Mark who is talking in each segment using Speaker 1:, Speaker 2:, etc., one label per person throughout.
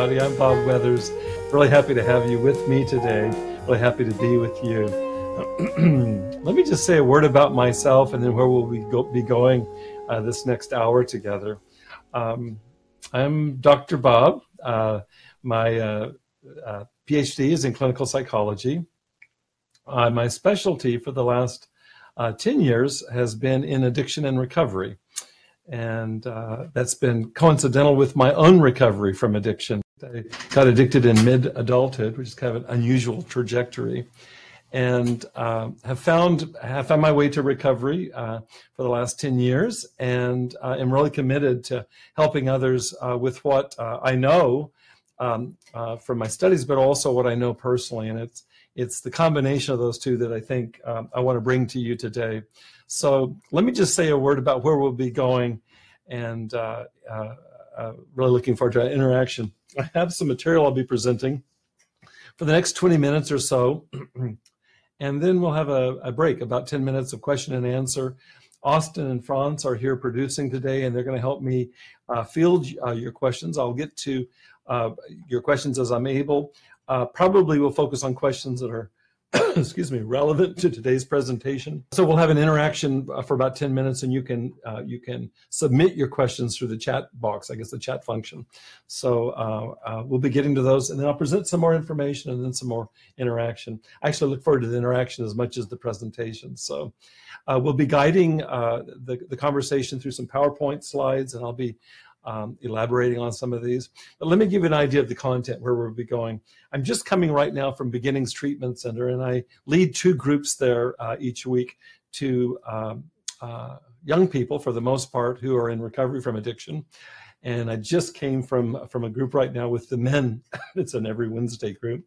Speaker 1: everybody. I'm Bob Weathers. Really happy to have you with me today. Really happy to be with you. Let me just say a word about myself and then where we'll be, go, be going uh, this next hour together. Um, I'm Dr. Bob. Uh, my uh, uh PhD is in clinical psychology. Uh, my specialty for the last uh, 10 years has been in addiction and recovery and uh, that's been coincidental with my own recovery from addiction. I got addicted in mid adulthood, which is kind of an unusual trajectory, and uh, have found have found my way to recovery uh, for the last ten years, and uh, am really committed to helping others uh, with what uh, I know um, from my studies, but also what I know personally, and it's it's the combination of those two that I think um, I want to bring to you today. So let me just say a word about where we'll be going and uh, uh, uh, really looking forward to that interaction. I have some material I'll be presenting for the next 20 minutes or so, and then we'll have a, a, break, about 10 minutes of question and answer. Austin and Franz are here producing today, and they're going to help me uh, field uh, your questions. I'll get to uh, your questions as I'm able. probably we'll focus on questions that are excuse me, relevant to today's presentation. So we'll have an interaction uh, for about 10 minutes and you can uh, you can submit your questions through the chat box, I guess the chat function. So uh, uh, we'll be getting to those and then I'll present some more information and then some more interaction. I actually look forward to the interaction as much as the presentation. So uh, we'll be guiding uh, the, the conversation through some PowerPoint slides and I'll be um, elaborating on some of these. But let me give you an idea of the content where we'll be going. I'm just coming right now from Beginnings Treatment Center, and I lead two groups there uh, each week to um, uh, young people, for the most part, who are in recovery from addiction. And I just came from from a group right now with the men. it's an every Wednesday group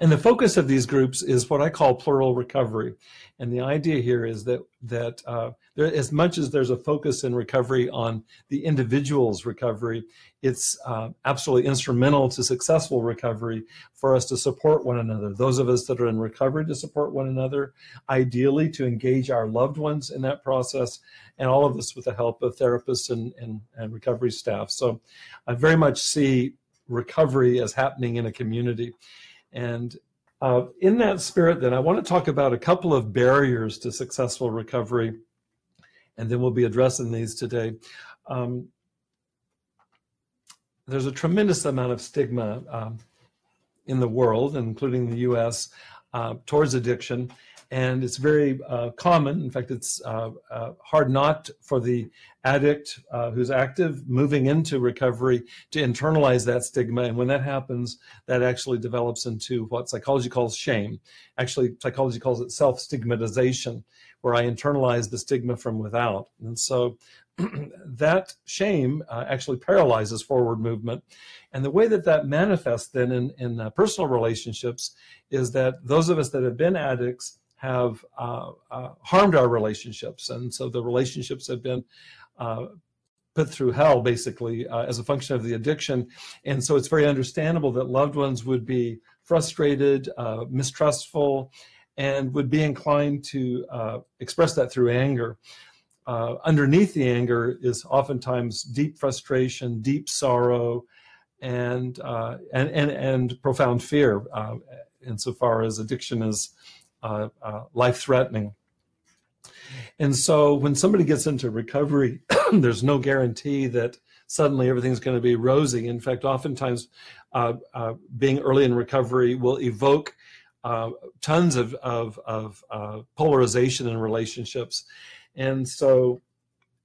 Speaker 1: and the focus of these groups is what I call plural recovery. And the idea here is that that uh, there, as much as there's a focus in recovery on the individual's recovery, it's uh, absolutely instrumental to successful recovery for us to support one another. Those of us that are in recovery to support one another, ideally to engage our loved ones in that process, and all of this with the help of therapists and, and, and recovery staff. So I very much see recovery as happening in a community. And uh, in that spirit, then, I want to talk about a couple of barriers to successful recovery, and then we'll be addressing these today. Um, there's a tremendous amount of stigma um, in the world, including the US, uh, towards addiction and it's very uh, common. In fact, it's uh, uh, hard not for the addict uh, who's active moving into recovery to internalize that stigma. And when that happens, that actually develops into what psychology calls shame. Actually, psychology calls it self stigmatization, where I internalize the stigma from without. And so that shame uh, actually paralyzes forward movement. And the way that that manifests then in, in uh, personal relationships is that those of us that have been addicts have uh, uh, harmed our relationships. And so the relationships have been uh, put through hell, basically, uh, as a function of the addiction. And so it's very understandable that loved ones would be frustrated, uh, mistrustful, and would be inclined to uh, express that through anger. underneath the anger is oftentimes deep frustration, deep sorrow, and and, and and profound fear, insofar as addiction is uh, uh, life threatening. And so when somebody gets into recovery, there's no guarantee that suddenly everything's going to be rosy. In fact, oftentimes uh, uh, being early in recovery will evoke uh, tons of, of, of polarization in relationships. And so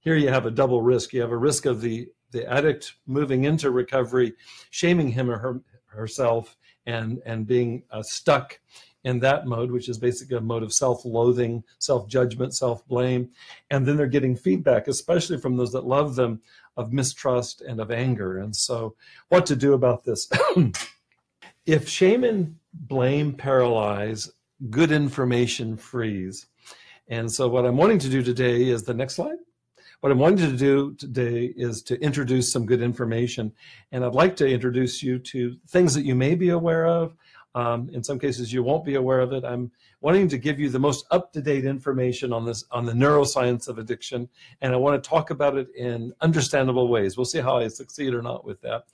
Speaker 1: here you have a double risk. You have a risk of the, the addict moving into recovery, shaming him or her, herself, and, and being stuck in that mode, which is basically a mode of self loathing, self judgment, self blame. And then they're getting feedback, especially from those that love them, of mistrust and of anger. And so, what to do about this? if shame and blame paralyze, good information frees. And so, what I'm wanting to do today is the next slide. What I'm wanting to do today is to introduce some good information. And I'd like to introduce you to things that you may be aware of, um, in some cases, you won't be aware of it. I'm wanting to give you the most up-to-date information on this on the neuroscience of addiction, and I want to talk about it in understandable ways. We'll see how I succeed or not with that.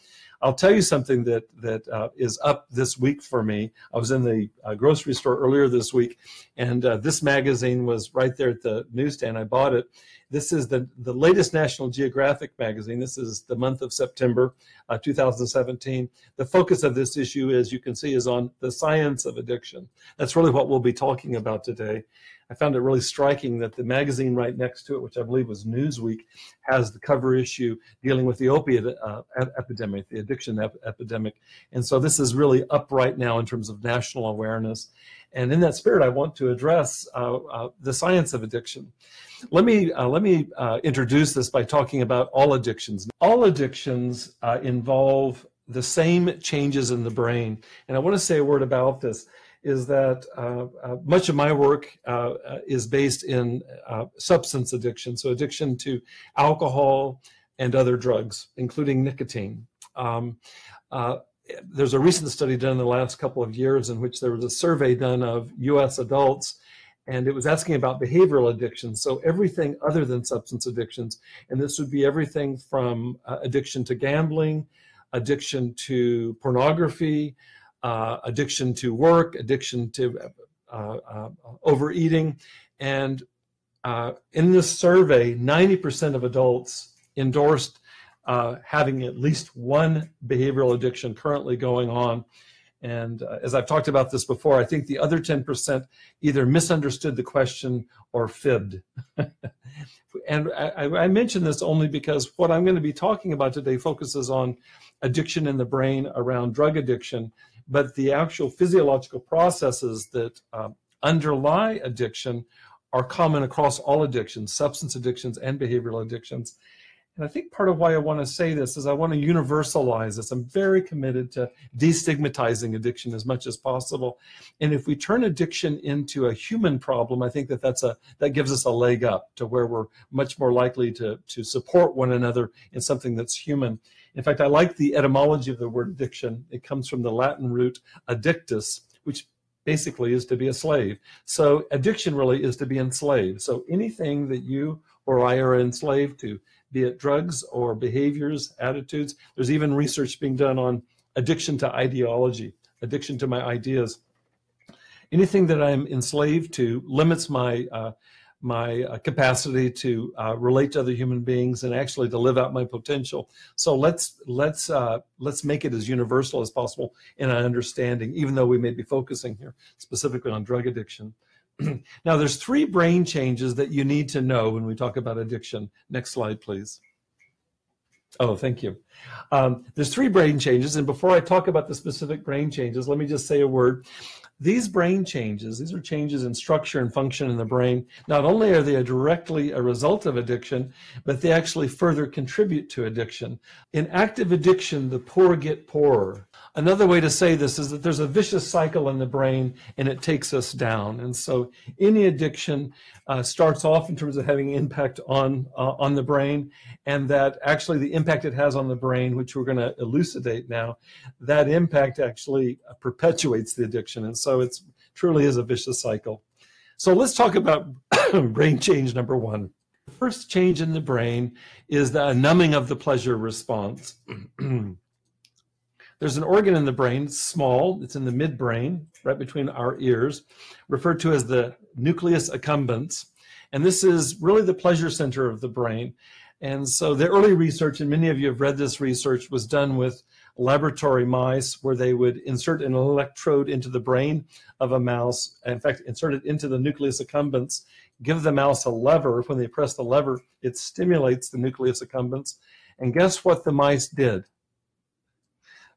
Speaker 1: I'll tell you something that that uh, is up this week for me. I was in the uh, grocery store earlier this week, and uh, this magazine was right there at the newsstand. I bought it. This is the, the latest National Geographic magazine. This is the month of September uh, 2017. The focus of this issue, as you can see, is on the science of addiction. That's really what we'll be talking about today. I found it really striking that the magazine right next to it, which I believe was Newsweek, has the cover issue dealing with the opiate uh, epidemic, the addiction ep- epidemic. And so this is really up right now in terms of national awareness. And in that spirit, I want to address uh, uh, the science of addiction. Let me uh, let me uh, introduce this by talking about all addictions. All addictions uh, involve the same changes in the brain, and I want to say a word about this is that uh, uh, much of my work uh, is based in uh, substance addiction, so addiction to alcohol and other drugs, including nicotine. Um, uh, there's a recent study done in the last couple of years in which there was a survey done of US adults and it was asking about behavioral addictions so everything other than substance addictions and this would be everything from uh, addiction to gambling addiction to pornography uh, addiction to work, addiction to uh, uh, overeating. And uh, in this survey, 90% of adults endorsed uh, having at least one behavioral addiction currently going on. And uh, as I've talked about this before, I think the other 10% either misunderstood the question or fibbed. and I, I mention this only because what I'm going to be talking about today focuses on addiction in the brain around drug addiction but the actual physiological processes that um, underlie addiction are common across all addictions, substance addictions and behavioral addictions. And I think part of why I want to say this is I want to universalize this. I'm very committed to destigmatizing addiction as much as possible. And if we turn addiction into a human problem, I think that that's a that gives us a leg up to where we're much more likely to to support one another in something that's human. In fact, I like the etymology of the word addiction. It comes from the Latin root addictus, which basically is to be a slave. So addiction really is to be enslaved. So anything that you or I are enslaved to, be it drugs or behaviors, attitudes, there's even research being done on addiction to ideology, addiction to my ideas. Anything that I'm enslaved to limits my uh, my uh, capacity to uh, relate to other human beings and actually to live out my potential. So let's let's uh, let's make it as universal as possible in our understanding, even though we may be focusing here specifically on drug addiction. now, there's three brain changes that you need to know when we talk about addiction. Next slide, please. Oh, thank you. Um, there's three brain changes, and before I talk about the specific brain changes, let me just say a word. These brain changes, these are changes in structure and function in the brain. Not only are they directly a result of addiction, but they actually further contribute to addiction. In active addiction, the poor get poorer. Another way to say this is that there's a vicious cycle in the brain and it takes us down. And so any addiction uh, starts off in terms of having impact on uh, on the brain, and that actually the impact it has on the brain, which we're going to elucidate now, that impact actually perpetuates the addiction, and so it's truly is a vicious cycle. So let's talk about brain change number one. The first change in the brain is the numbing of the pleasure response. There's an organ in the brain, small, it's in the midbrain, right between our ears, referred to as the nucleus accumbens. And this is really the pleasure center of the brain. And so the early research, and many of you have read this research, was done with laboratory mice where they would insert an electrode into the brain of a mouse, in fact, insert it into the nucleus accumbens, give the mouse a lever. When they press the lever, it stimulates the nucleus accumbens. And guess what the mice did?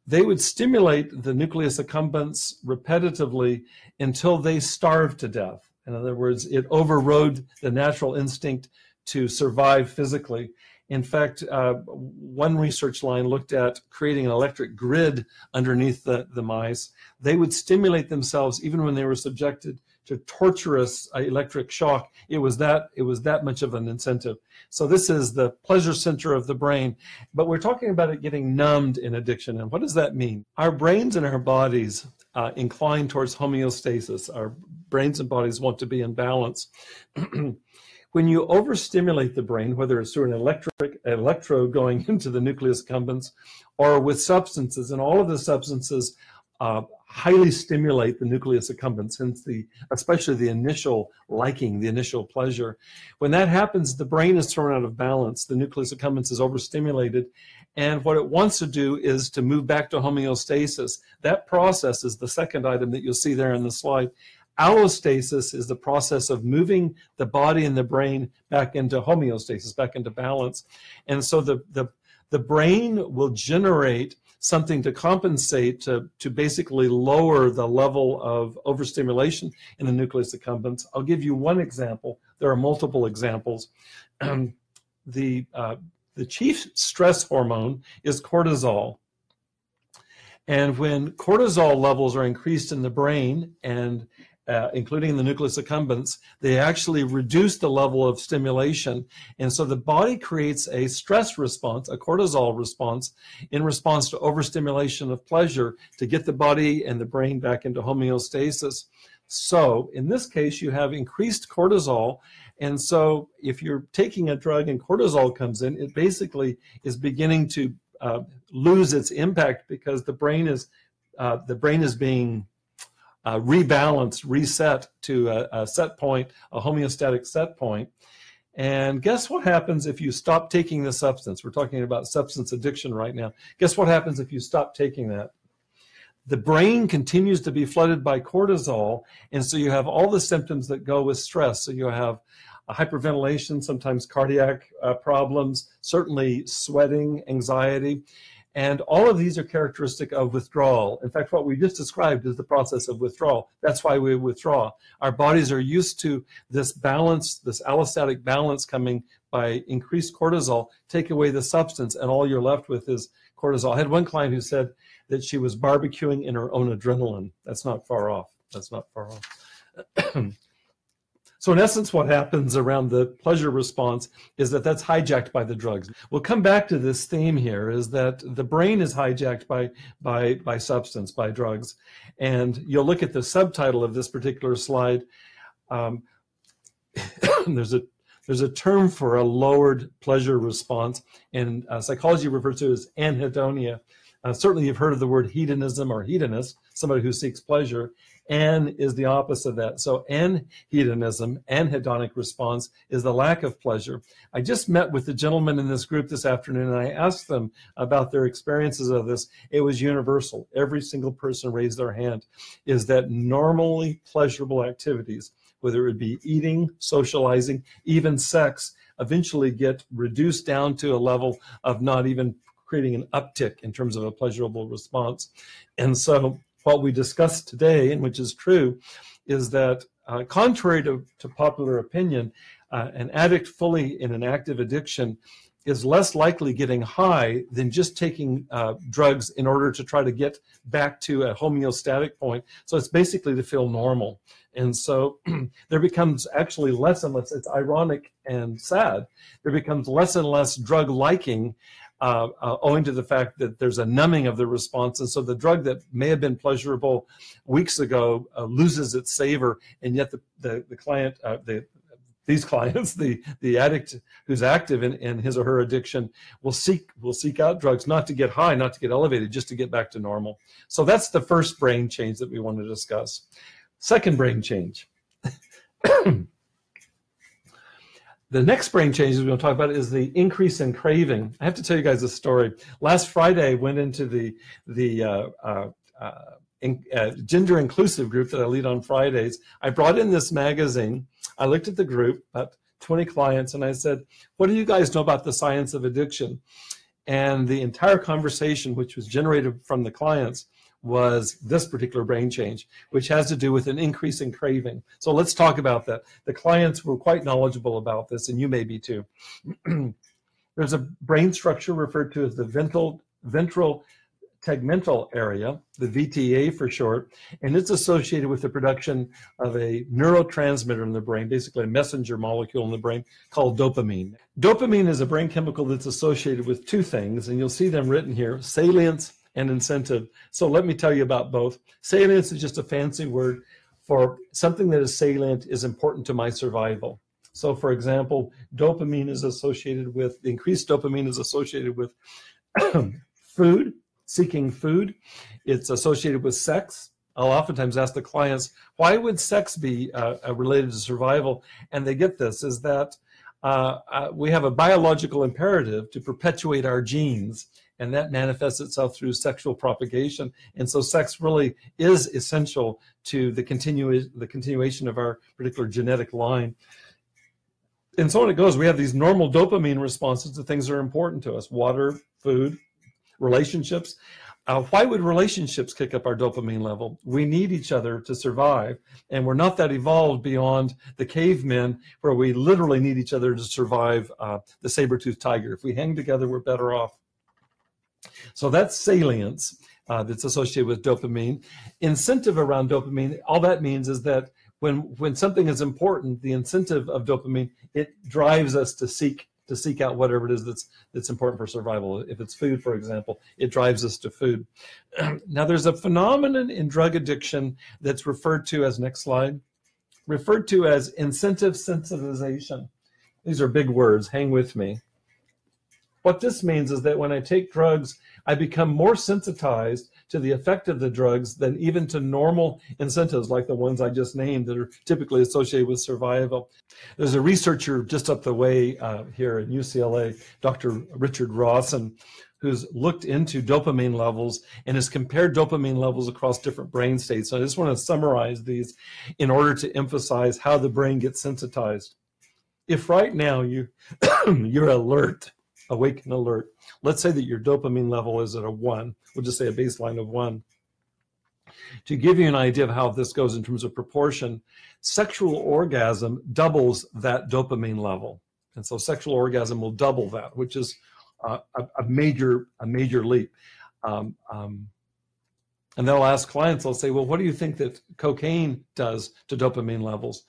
Speaker 1: They would stimulate the nucleus accumbens repetitively until they starved to death. In other words, it overrode the natural instinct to survive physically. In fact, uh, one research line looked at creating an electric grid underneath the, the mice. They would stimulate themselves even when they were subjected to torturous uh, electric shock. It was that it was that much of an incentive. So this is the pleasure center of the brain, but we're talking about it getting numbed in addiction. And what does that mean? Our brains and our bodies uh, inclined towards homeostasis. Our brains and bodies want to be in balance. when you overstimulate the brain, whether it's through an electric electrode going into the nucleus accumbens or with substances, and all of the substances uh, highly stimulate the nucleus accumbens, hence the especially the initial liking, the initial pleasure. When that happens, the brain is thrown out of balance. The nucleus accumbens is overstimulated, and what it wants to do is to move back to homeostasis. That process is the second item that you'll see there in the slide. Allostasis is the process of moving the body and the brain back into homeostasis, back into balance. And so the, the, the brain will generate something to compensate to, to basically lower the level of overstimulation in the nucleus accumbens. I'll give you one example. There are multiple examples. the, uh, the chief stress hormone is cortisol. And when cortisol levels are increased in the brain and uh, including the nucleus accumbens, they actually reduce the level of stimulation. And so the body creates a stress response, a cortisol response, in response to overstimulation of pleasure to get the body and the brain back into homeostasis. So in this case, you have increased cortisol. And so if you're taking a drug and cortisol comes in, it basically is beginning to uh, lose its impact because the brain is uh, the brain is being uh, rebalanced, reset to a, a, set point, a homeostatic set point. And guess what happens if you stop taking the substance? We're talking about substance addiction right now. Guess what happens if you stop taking that? The brain continues to be flooded by cortisol, and so you have all the symptoms that go with stress. So you have hyperventilation, sometimes cardiac uh, problems, certainly sweating, anxiety. And all of these are characteristic of withdrawal. In fact, what we just described is the process of withdrawal. That's why we withdraw. Our bodies are used to this balance, this allostatic balance coming by increased cortisol. Take away the substance, and all you're left with is cortisol. I had one client who said that she was barbecuing in her own adrenaline. That's not far off. That's not far off. So in essence, what happens around the pleasure response is that that's hijacked by the drugs. We'll come back to this theme here is that the brain is hijacked by, by, by substance, by drugs. And you'll look at the subtitle of this particular slide. Um, there's a there's a term for a lowered pleasure response, and uh, psychology refers to it as anhedonia. Uh, certainly, you've heard of the word hedonism or hedonist, somebody who seeks pleasure. An is the opposite of that. So anhedonism, anhedonic response, is the lack of pleasure. I just met with the gentlemen in this group this afternoon and I asked them about their experiences of this. It was universal. Every single person raised their hand. Is that normally pleasurable activities, whether it be eating, socializing, even sex, eventually get reduced down to a level of not even creating an uptick in terms of a pleasurable response. And so what we discussed today, and which is true, is that uh, contrary to, to, popular opinion, uh, an addict fully in an active addiction is less likely getting high than just taking uh, drugs in order to try to get back to a homeostatic point. So it's basically to feel normal. And so there becomes actually less and less, it's ironic and sad, there becomes less and less drug liking uh, uh, owing to the fact that there's a numbing of the response. And so the drug that may have been pleasurable weeks ago uh, loses its savor, and yet the, the, the client, uh, the, these clients, the, the addict who's active in, in his or her addiction, will seek will seek out drugs not to get high, not to get elevated, just to get back to normal. So that's the first brain change that we want to discuss. Second brain change. The next brain changes we're going to talk about is the increase in craving. I have to tell you guys a story. Last Friday, I went into the the uh, uh, uh, in, uh, gender inclusive group that I lead on Fridays. I brought in this magazine. I looked at the group, about 20 clients, and I said, "What do you guys know about the science of addiction?" And the entire conversation, which was generated from the clients, was this particular brain change, which has to do with an increase in craving. So let's talk about that. The clients were quite knowledgeable about this, and you may be too. There's a brain structure referred to as the ventral, ventral tegmental area, the VTA for short, and it's associated with the production of a neurotransmitter in the brain, basically a messenger molecule in the brain called dopamine. Dopamine is a brain chemical that's associated with two things, and you'll see them written here salience and incentive. So let me tell you about both. Salience is just a fancy word for something that is salient is important to my survival. So, for example, dopamine is associated with increased dopamine is associated with food, seeking food. It's associated with sex. I'll oftentimes ask the clients, why would sex be uh, uh related to survival? And they get this is that uh, uh, we have a biological imperative to perpetuate our genes, and that manifests itself through sexual propagation. And so, sex really is essential to the continu- the continuation of our particular genetic line. And so on it goes. We have these normal dopamine responses to things that are important to us: water, food, relationships. Uh, why would relationships kick up our dopamine level? We need each other to survive, and we're not that evolved beyond the cavemen where we literally need each other to survive uh, the saber-toothed tiger. If we hang together, we're better off. So that's salience uh, that's associated with dopamine. Incentive around dopamine, all that means is that when when something is important, the incentive of dopamine, it drives us to seek to seek out whatever it is that's that's important for survival. If it's food, for example, it drives us to food. now, there's a phenomenon in drug addiction that's referred to as next slide, referred to as incentive sensitization. These are big words. Hang with me. What this means is that when I take drugs, I become more sensitized to the effect of the drugs than even to normal incentives like the ones I just named that are typically associated with survival. There's a researcher just up the way uh, here at UCLA, Dr. Richard Rawson, who's looked into dopamine levels and has compared dopamine levels across different brain states. So I just want to summarize these in order to emphasize how the brain gets sensitized. If right now you you're alert awake and alert. Let's say that your dopamine level is at a one. We'll just say a baseline of one. To give you an idea of how this goes in terms of proportion, sexual orgasm doubles that dopamine level. And so sexual orgasm will double that, which is a, a, major a major leap. Um, um, and then I'll ask clients, I'll say, well, what do you think that cocaine does to dopamine levels?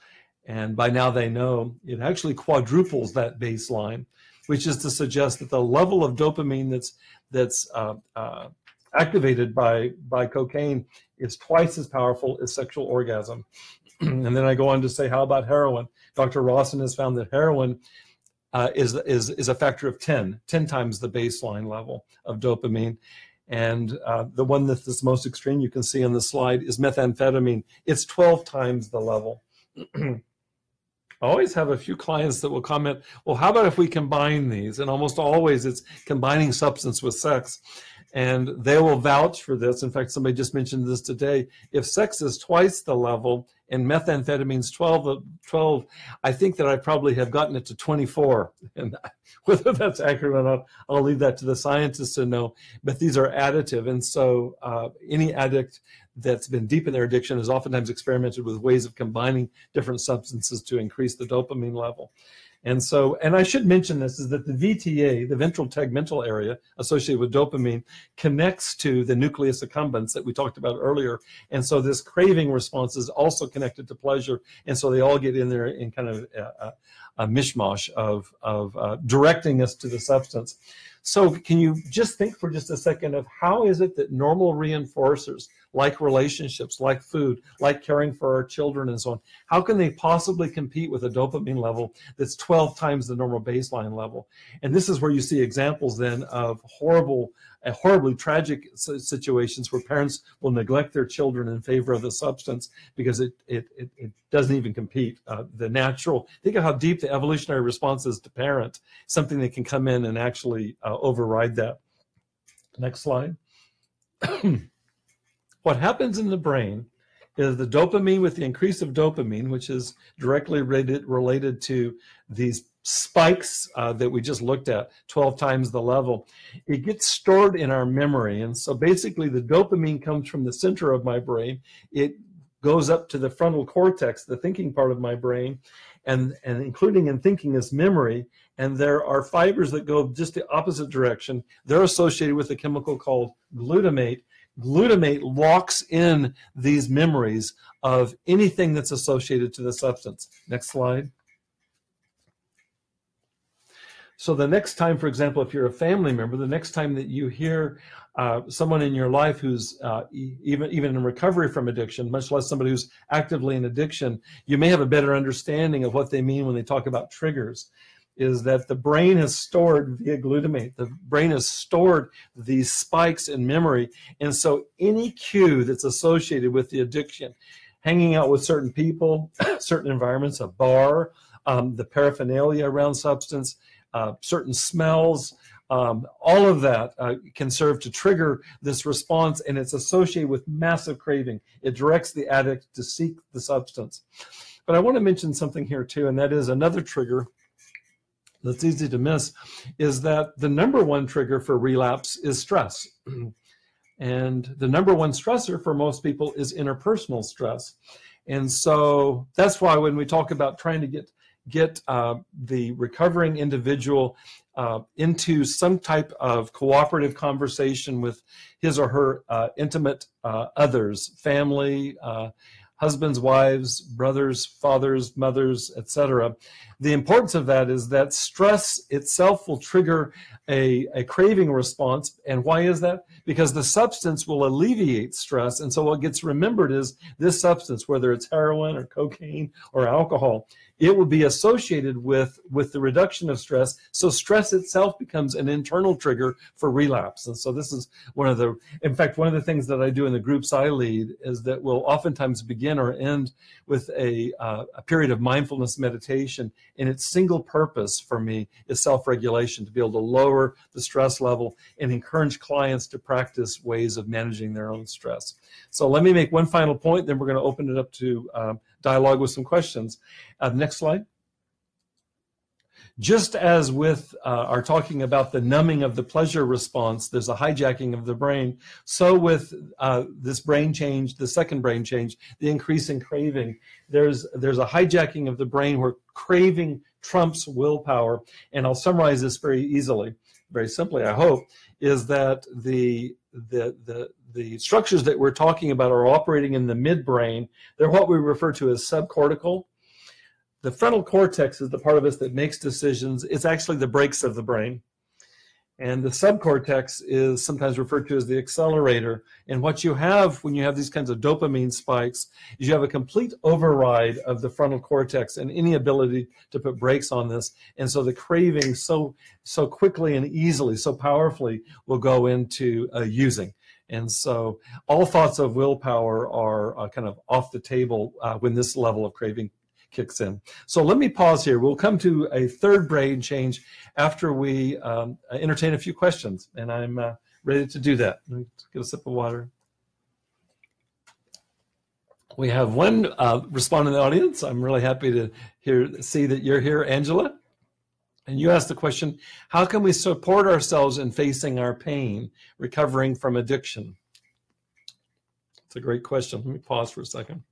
Speaker 1: And by now they know it actually quadruples that baseline which is to suggest that the level of dopamine that's that's uh, uh, activated by by cocaine is twice as powerful as sexual orgasm. and then I go on to say, how about heroin? Dr. Rawson has found that heroin uh, is, is, is a factor of 10, 10 times the baseline level of dopamine. And uh, the one that's most extreme you can see on the slide is methamphetamine. It's 12 times the level. I always have a few clients that will comment, well, how about if we combine these? And almost always it's combining substance with sex. And they will vouch for this. In fact, somebody just mentioned this today. If sex is twice the level and methamphetamine's 12, 12 I think that I probably have gotten it to 24. And whether that's accurate or not, I'll leave that to the scientists to know. But these are additive. And so uh, any addict that's been deep in their addiction has oftentimes experimented with ways of combining different substances to increase the dopamine level. And so, and I should mention this is that the VTA, the ventral tegmental area associated with dopamine, connects to the nucleus accumbens that we talked about earlier. And so, this craving response is also connected to pleasure. And so, they all get in there in kind of a, a mishmash of, of uh, directing us to the substance. So, can you just think for just a second of how is it that normal reinforcers, like relationships, like food, like caring for our children, and so on, how can they possibly compete with a dopamine level that's 12 times the normal baseline level? And this is where you see examples then of horrible, uh, horribly tragic situations where parents will neglect their children in favor of the substance because it it it, it doesn't even compete. Uh, the natural, think of how deep the evolutionary response is to parent, something that can come in and actually uh, override that. Next slide. what happens in the brain is the dopamine with the increase of dopamine, which is directly related, related to these spikes uh, that we just looked at, 12 times the level, it gets stored in our memory. And so basically, the dopamine comes from the center of my brain. It goes up to the frontal cortex, the thinking part of my brain, and, and including in thinking is memory. And there are fibers that go just the opposite direction. They're associated with a chemical called glutamate, glutamate locks in these memories of anything that's associated to the substance. Next slide. So the next time, for example, if you're a family member, the next time that you hear uh, someone in your life who's uh, e- even even in recovery from addiction, much less somebody who's actively in addiction, you may have a better understanding of what they mean when they talk about triggers. Is that the brain has stored via glutamate? The brain has stored these spikes in memory, and so any cue that's associated with the addiction, hanging out with certain people, certain environments, a bar, um, the paraphernalia around substance, uh, certain smells, um, all of that uh, can serve to trigger this response, and it's associated with massive craving. It directs the addict to seek the substance. But I want to mention something here too, and that is another trigger that's easy to miss is that the number one trigger for relapse is stress. and the number one stressor for most people is interpersonal stress. And so that's why when we talk about trying to get get uh, the recovering individual uh, into some type of cooperative conversation with his or her uh, intimate uh, others, family, uh, husbands, wives, brothers, fathers, mothers, etc. The importance of that is that stress itself will trigger a, a craving response. And why is that? Because the substance will alleviate stress. And so what gets remembered is this substance, whether it's heroin or cocaine or alcohol, it will be associated with with the reduction of stress. So stress itself becomes an internal trigger for relapse. And so this is one of the in fact one of the things that i do in the groups i lead is that we'll oftentimes begin or end with a, uh, a period of mindfulness meditation. And its single purpose for me is self-regulation to be able to lower the stress level and encourage clients to practice ways of managing their own stress. So let me make one final point then we're going to open it up to um, dialogue with some questions. Uh, next slide. Just as with uh, our talking about the numbing of the pleasure response, there's a hijacking of the brain. So with uh, this brain change, the second brain change, the increase in craving, there's there's a hijacking of the brain where craving trumps willpower. And I'll summarize this very easily, very simply. I hope is that the the the the structures that we're talking about are operating in the midbrain. They're what we refer to as subcortical. The frontal cortex is the part of us that makes decisions. It's actually the brakes of the brain. And the subcortex is sometimes referred to as the accelerator. And what you have when you have these kinds of dopamine spikes is you have a complete override of the frontal cortex and any ability to put brakes on this. And so the craving so so quickly and easily, so powerfully will go into uh, using. And so all thoughts of willpower are uh, kind of off the table uh, when this level of craving kicks in. So let me pause here. We'll come to a third brain change after we um, entertain a few questions. And I'm uh, ready to do that. Get a sip of water. We have one uh, respondent in the audience. I'm really happy to hear see that you're here, Angela. And you asked the question, how can we support ourselves in facing our pain, recovering from addiction? It's a great question. Let me pause for a second.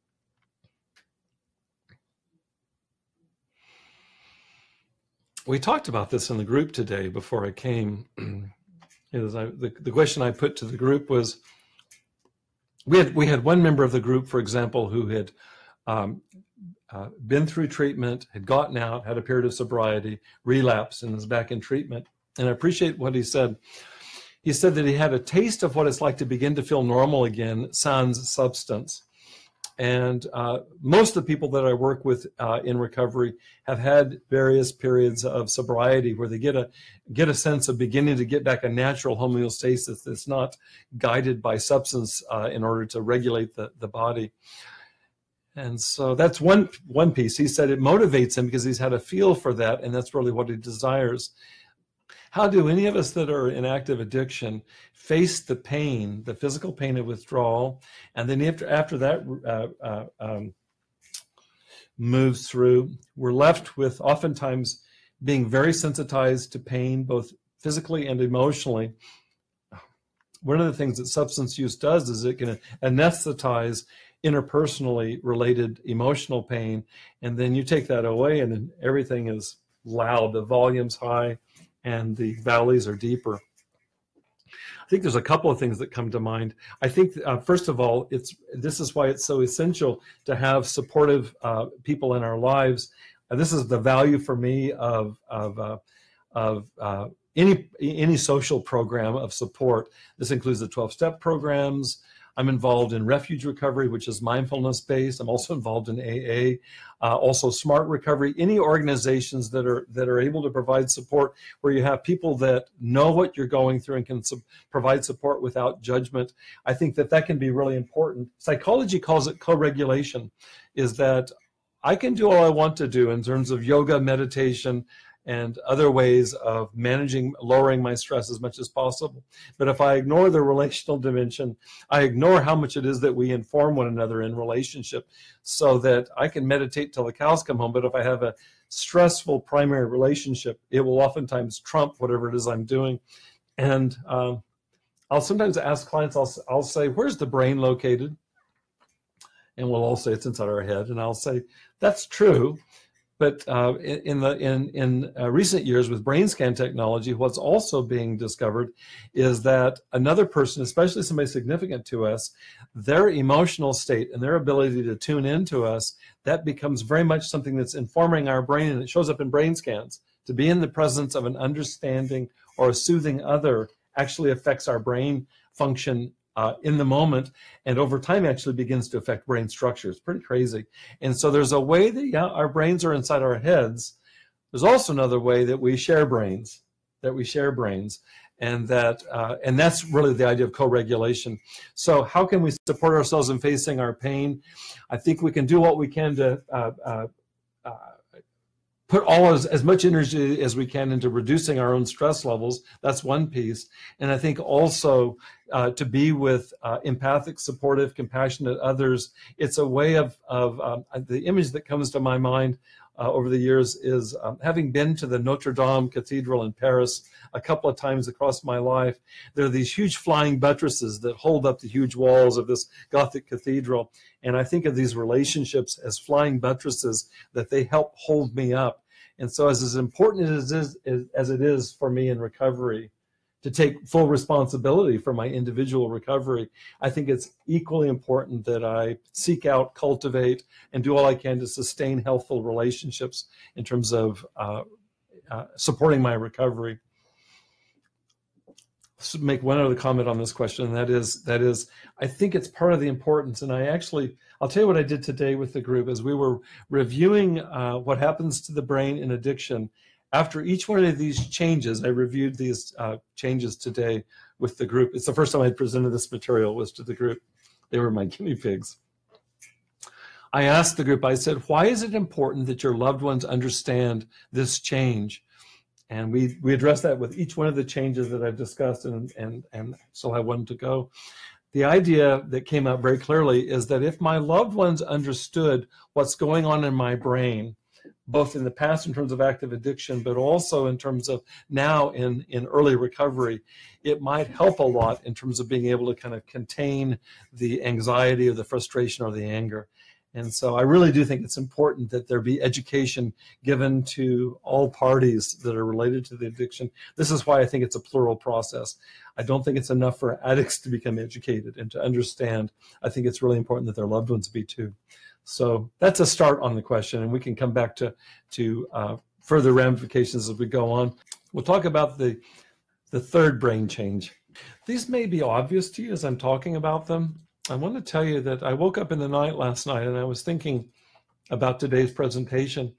Speaker 1: We talked about this in the group today before I came. I, the, the question I put to the group was, we had we had one member of the group, for example, who had um, uh, been through treatment, had gotten out, had a period of sobriety, relapsed, and is back in treatment. And I appreciate what he said. He said that he had a taste of what it's like to begin to feel normal again, sans substance. And uh, most of the people that I work with uh, in recovery have had various periods of sobriety where they get a get a sense of beginning to get back a natural homeostasis that's not guided by substance uh, in order to regulate the, the body. And so that's one one piece. He said it motivates him because he's had a feel for that, and that's really what he desires. How do any of us that are in active addiction face the pain, the physical pain of withdrawal, and then after after that uh, uh, um, moves through, we're left with oftentimes being very sensitized to pain, both physically and emotionally. One of the things that substance use does is it can anesthetize interpersonally related emotional pain and then you take that away and then everything is loud the volume's high and the valleys are deeper i think there's a couple of things that come to mind i think uh, first of all it's this is why it's so essential to have supportive uh, people in our lives uh, this is the value for me of of uh, of uh, any any social program of support. This includes the 12 step programs. I'm involved in refuge recovery, which is mindfulness based. I'm also involved in AA, uh, also smart recovery. Any organizations that are that are able to provide support, where you have people that know what you're going through and can su- provide support without judgment. I think that that can be really important. Psychology calls it co-regulation, is that I can do all I want to do in terms of yoga, meditation, and other ways of managing, lowering my stress as much as possible. But if I ignore the relational dimension, I ignore how much it is that we inform one another in relationship so that I can meditate till the cows come home. But if I have a stressful primary relationship, it will oftentimes trump whatever it is I'm doing. And um, I'll sometimes ask clients, I'll, I'll say, Where's the brain located? And we'll all say it's inside our head. And I'll say, That's true but uh, in the in in uh, recent years with brain scan technology, what's also being discovered is that another person, especially somebody significant to us, their emotional state and their ability to tune into us, that becomes very much something that's informing our brain, and it shows up in brain scans. To be in the presence of an understanding or a soothing other actually affects our brain function uh, in the moment and over time actually begins to affect brain structure. It's pretty crazy. And so there's a way that yeah, our brains are inside our heads. There's also another way that we share brains, that we share brains. And that, uh, and that's really the idea of co-regulation. So, how can we support ourselves in facing our pain? I think we can do what we can to uh, uh, uh put all as, as much energy as we can into reducing our own stress levels. That's one piece. And I think also uh, to be with uh, empathic, supportive, compassionate others. It's a way of, of um, the image that comes to my mind uh, over the years is um, having been to the Notre Dame Cathedral in Paris a couple of times across my life. There are these huge flying buttresses that hold up the huge walls of this Gothic cathedral. And I think of these relationships as flying buttresses that they help hold me up. And so, as, as important as it, is, as it is for me in recovery to take full responsibility for my individual recovery, I think it's equally important that I seek out, cultivate, and do all I can to sustain healthful relationships in terms of uh, uh, supporting my recovery. Make one other comment on this question, and that is that is I think it's part of the importance, and I actually I'll tell you what I did today with the group as we were reviewing uh, what happens to the brain in addiction. After each one of these changes, I reviewed these uh, changes today with the group. It's the first time I presented this material was to the group. They were my guinea pigs. I asked the group, I said, why is it important that your loved ones understand this change? And we, we address that with each one of the changes that I've discussed and, and, and still have one to go the idea that came out very clearly is that if my loved ones understood what's going on in my brain, both in the past in terms of active addiction, but also in terms of now in, in early recovery, it might help a lot in terms of being able to kind of contain the anxiety or the frustration or the anger. And so I really do think it's important that there be education given to all parties that are related to the addiction. This is why I think it's a plural process. I don't think it's enough for addicts to become educated and to understand. I think it's really important that their loved ones be too. So that's a start on the question, and we can come back to to uh, further ramifications as we go on. We'll talk about the the third brain change. These may be obvious to you as I'm talking about them, I want to tell you that I woke up in the night last night and I was thinking about today's presentation.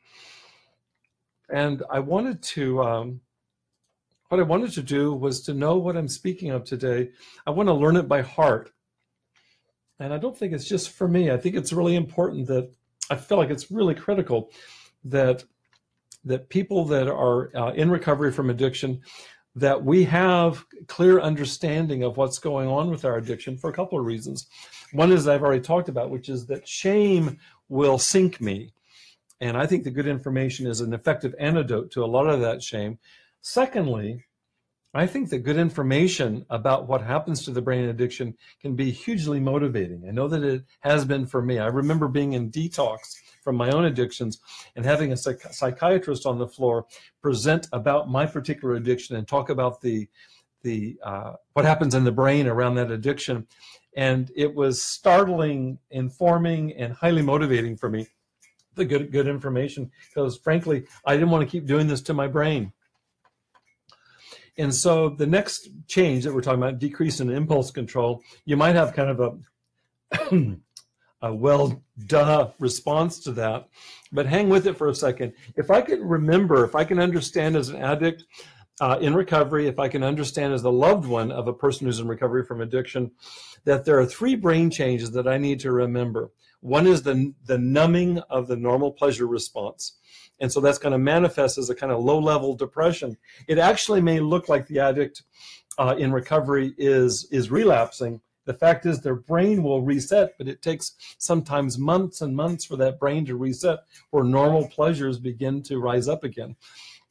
Speaker 1: And I wanted to, um, what I wanted to do was to know what I'm speaking of today. I want to learn it by heart. And I don't think it's just for me. I think it's really important that I feel like it's really critical that that people that are uh, in recovery from addiction that we have clear understanding of what's going on with our addiction for a couple of reasons. One is I've already talked about, which is that shame will sink me. And I think the good information is an effective antidote to a lot of that shame. Secondly, I think that good information about what happens to the brain addiction can be hugely motivating. I know that it has been for me. I remember being in detox from my own addictions and having a psych- psychiatrist on the floor present about my particular addiction and talk about the the uh, what happens in the brain around that addiction and it was startling informing and highly motivating for me the good good information because frankly i didn't want to keep doing this to my brain And so the next change that we're talking about, decrease in impulse control, you might have kind of a, a well, duh response to that. But hang with it for a second. If I can remember, if I can understand as an addict uh, in recovery, if I can understand as the loved one of a person who's in recovery from addiction, that there are three brain changes that I need to remember. One is the, the numbing of the normal pleasure response. And so that's going to manifest as a kind of low level depression. It actually may look like the addict uh, in recovery is, is relapsing. The fact is, their brain will reset, but it takes sometimes months and months for that brain to reset where normal pleasures begin to rise up again.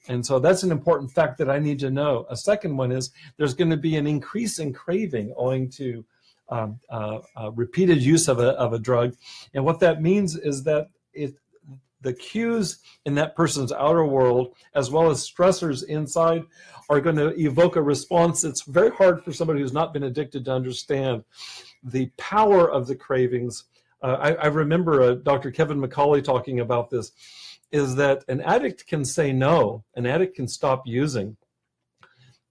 Speaker 1: And so that's an important fact that I need to know. A second one is there's going to be an increase in craving owing to um, uh, uh, repeated use of a, of a drug. And what that means is that it, the cues in that person's outer world, as well as stressors inside, are going to evoke a response that's very hard for somebody who's not been addicted to understand. The power of the cravings. Uh, I, I, remember uh, Dr. Kevin McCauley talking about this. Is that an addict can say no, an addict can stop using,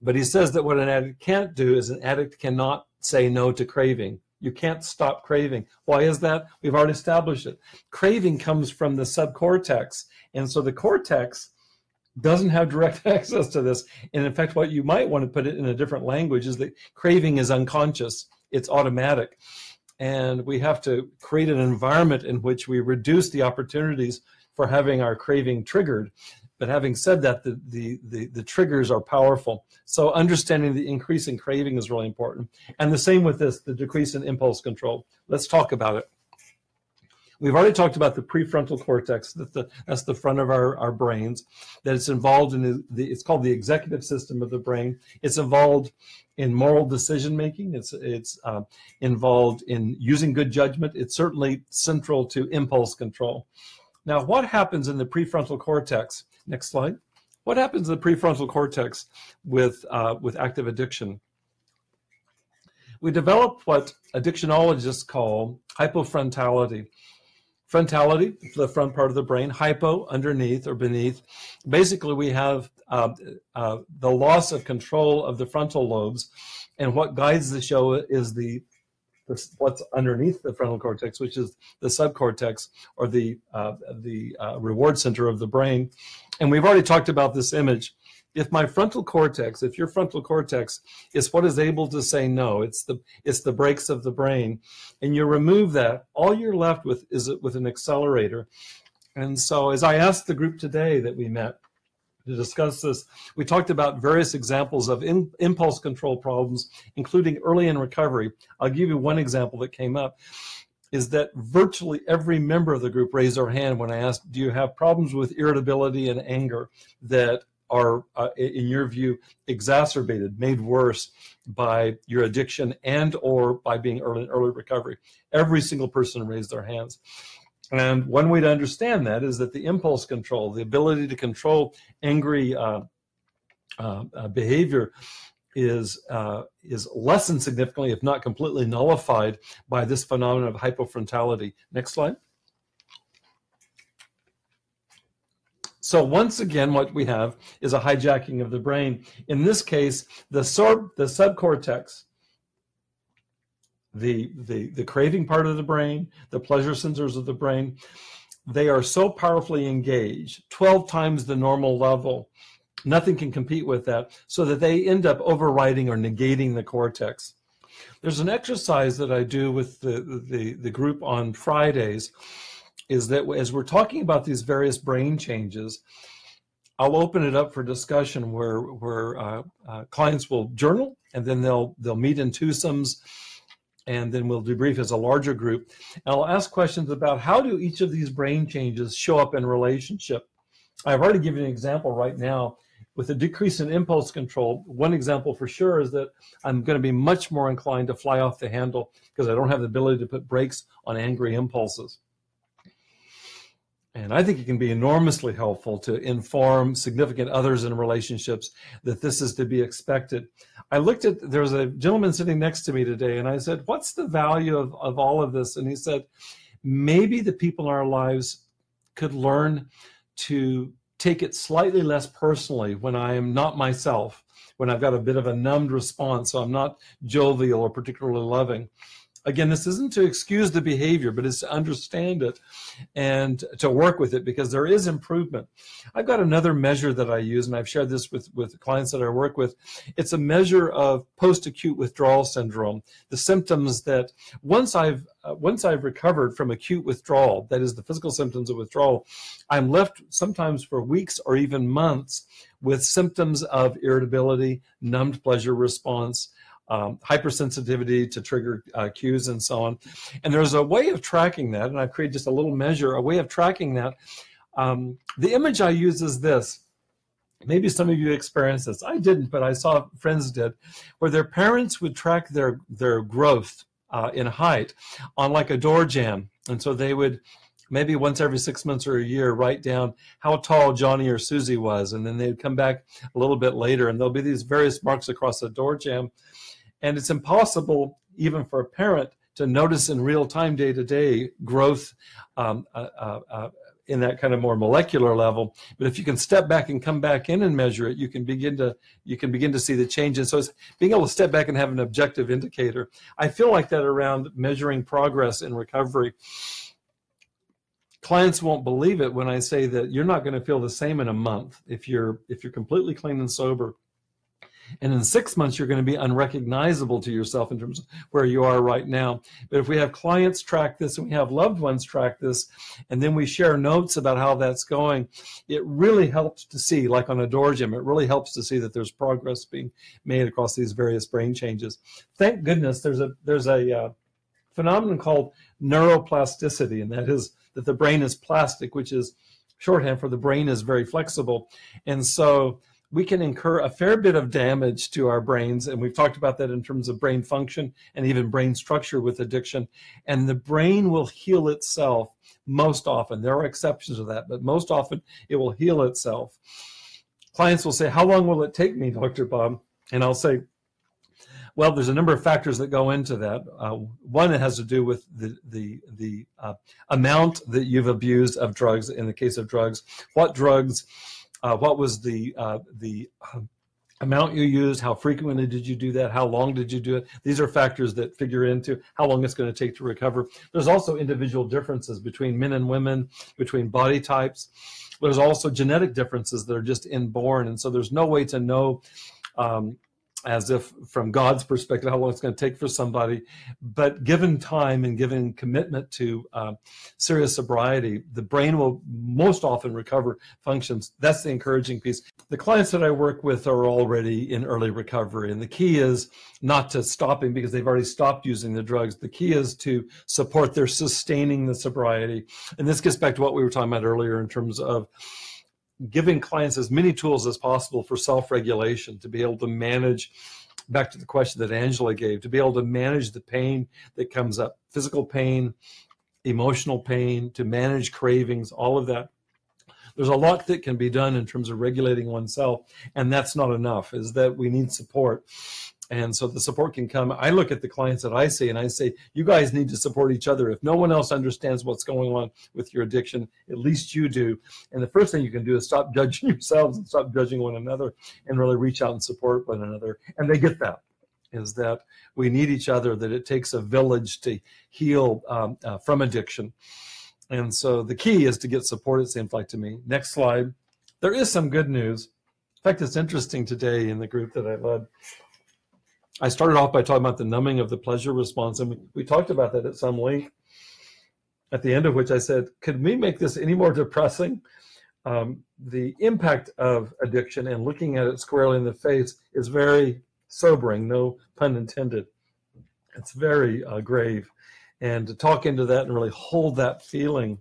Speaker 1: but he says that what an addict can't do is an addict cannot say no to craving. You can't stop craving. Why is that? We've already established it. Craving comes from the subcortex. And so the cortex doesn't have direct access to this. And in fact, what you might want to put it in a different language is that craving is unconscious, it's automatic. And we have to create an environment in which we reduce the opportunities for having our craving triggered but having said that, the, the, the, the, triggers are powerful. So understanding the increase in craving is really important. And the same with this, the decrease in impulse control. Let's talk about it. We've already talked about the prefrontal cortex, that's the, that's the front of our, our brains, that it's involved in the, the, it's called the executive system of the brain. It's involved in moral decision making. It's, it's uh, involved in using good judgment. It's certainly central to impulse control. Now, what happens in the prefrontal cortex? Next slide. What happens in the prefrontal cortex with, uh, with active addiction? We develop what addictionologists call hypofrontality. Frontality, the front part of the brain, hypo, underneath or beneath. Basically, we have uh, uh, the loss of control of the frontal lobes, and what guides the show is the what's underneath the frontal cortex, which is the subcortex or the uh, the uh, reward center of the brain. And we've already talked about this image. If my frontal cortex, if your frontal cortex is what is able to say no, it's the it's the brakes of the brain, and you remove that, all you're left with is it with an accelerator. And so, as I asked the group today that we met, to discuss this, we talked about various examples of in, impulse control problems, including early in recovery. I'll give you one example that came up is that virtually every member of the group raised their hand when I asked, do you have problems with irritability and anger that are, uh, in your view, exacerbated, made worse by your addiction and or by being early in early recovery? Every single person raised their hands. And one way to understand that is that the impulse control, the ability to control angry uh, uh, uh, behavior, is uh, is lessened significantly, if not completely nullified, by this phenomenon of hypofrontality. Next slide. So once again, what we have is a hijacking of the brain. In this case, the, the subcortex the, the, the craving part of the brain, the pleasure centers of the brain, they are so powerfully engaged, 12 times the normal level. Nothing can compete with that, so that they end up overriding or negating the cortex. There's an exercise that I do with the, the, the group on Fridays, is that as we're talking about these various brain changes, I'll open it up for discussion where where uh, uh, clients will journal and then they'll they'll meet in twosomes and then we'll debrief as a larger group. And I'll ask questions about how do each of these brain changes show up in relationship. I've already given an example right now with a decrease in impulse control. One example for sure is that I'm going to be much more inclined to fly off the handle because I don't have the ability to put brakes on angry impulses. And I think it can be enormously helpful to inform significant others in relationships that this is to be expected. I looked at, there was a gentleman sitting next to me today, and I said, What's the value of, of all of this? And he said, Maybe the people in our lives could learn to take it slightly less personally when I am not myself, when I've got a bit of a numbed response, so I'm not jovial or particularly loving. Again, this isn't to excuse the behavior, but it's to understand it and to work with it because there is improvement. I've got another measure that I use, and I've shared this with, with clients that I work with. It's a measure of post-acute withdrawal syndrome, the symptoms that once I've uh, once I've recovered from acute withdrawal, that is the physical symptoms of withdrawal, I'm left sometimes for weeks or even months with symptoms of irritability, numbed pleasure response, um, hypersensitivity to trigger uh, cues and so on. And there's a way of tracking that, and I've created just a little measure, a way of tracking that. Um, the image I use is this. Maybe some of you experienced this. I didn't, but I saw friends did, where their parents would track their their growth uh, in height on like a door jamb, and so they would maybe once every six months or a year write down how tall Johnny or Susie was, and then they'd come back a little bit later, and there'll be these various marks across the door jamb and it's impossible, even for a parent, to notice in real time, day to day, growth um, uh, uh, uh, in that kind of more molecular level. But if you can step back and come back in and measure it, you can begin to you can begin to see the changes. So it's being able to step back and have an objective indicator. I feel like that around measuring progress in recovery. Clients won't believe it when I say that you're not going to feel the same in a month if you're if you're completely clean and sober and in six months, you're going to be unrecognizable to yourself in terms of where you are right now. But if we have clients track this and we have loved ones track this, and then we share notes about how that's going, it really helps to see, like on a door jamb, it really helps to see that there's progress being made across these various brain changes. Thank goodness there's a there's a uh, phenomenon called neuroplasticity, and that is that the brain is plastic, which is shorthand for the brain is very flexible. And so we can incur a fair bit of damage to our brains. And we've talked about that in terms of brain function and even brain structure with addiction. And the brain will heal itself most often. There are exceptions to that, but most often it will heal itself. Clients will say, How long will it take me, Dr. Bob? And I'll say, well, there's a number of factors that go into that. Uh, one, it has to do with the the the uh, amount that you've abused of drugs. In the case of drugs, what drugs uh, what was the uh, the um, amount you used, how frequently did you do that, how long did you do it. These are factors that figure into how long it's going to take to recover. There's also individual differences between men and women, between body types. There's also genetic differences that are just inborn, and so there's no way to know um, as if from God's perspective, how long it's going to take for somebody. But given time and given commitment to uh, serious sobriety, the brain will most often recover functions. That's the encouraging piece. The clients that I work with are already in early recovery, and the key is not to stopping because they've already stopped using the drugs. The key is to support their sustaining the sobriety. And this gets back to what we were talking about earlier in terms of giving clients as many tools as possible for self-regulation to be able to manage back to the question that angela gave to be able to manage the pain that comes up physical pain emotional pain to manage cravings all of that. There's a lot that can be done in terms of regulating oneself and that's not enough is that we need support and so the support can come. I look at the clients that i see and i say you guys need to support each other. If no one else understands what's going on with your addiction at least you do. And the first thing you can do is stop judging yourselves and stop judging one another and really reach out and support one another. And they get that is that we need each other that it takes a village to heal um, uh, from addiction. And so the key is to get support it seems like to me. Next slide. There is some good news. In fact it's interesting today in the group that i led I started off by talking about the numbing of the pleasure response, and we, talked about that at some length. At the end of which I said, could we make this any more depressing? Um, the impact of addiction and looking at it squarely in the face is very sobering, no pun intended. It's very uh, grave. And to talk into that and really hold that feeling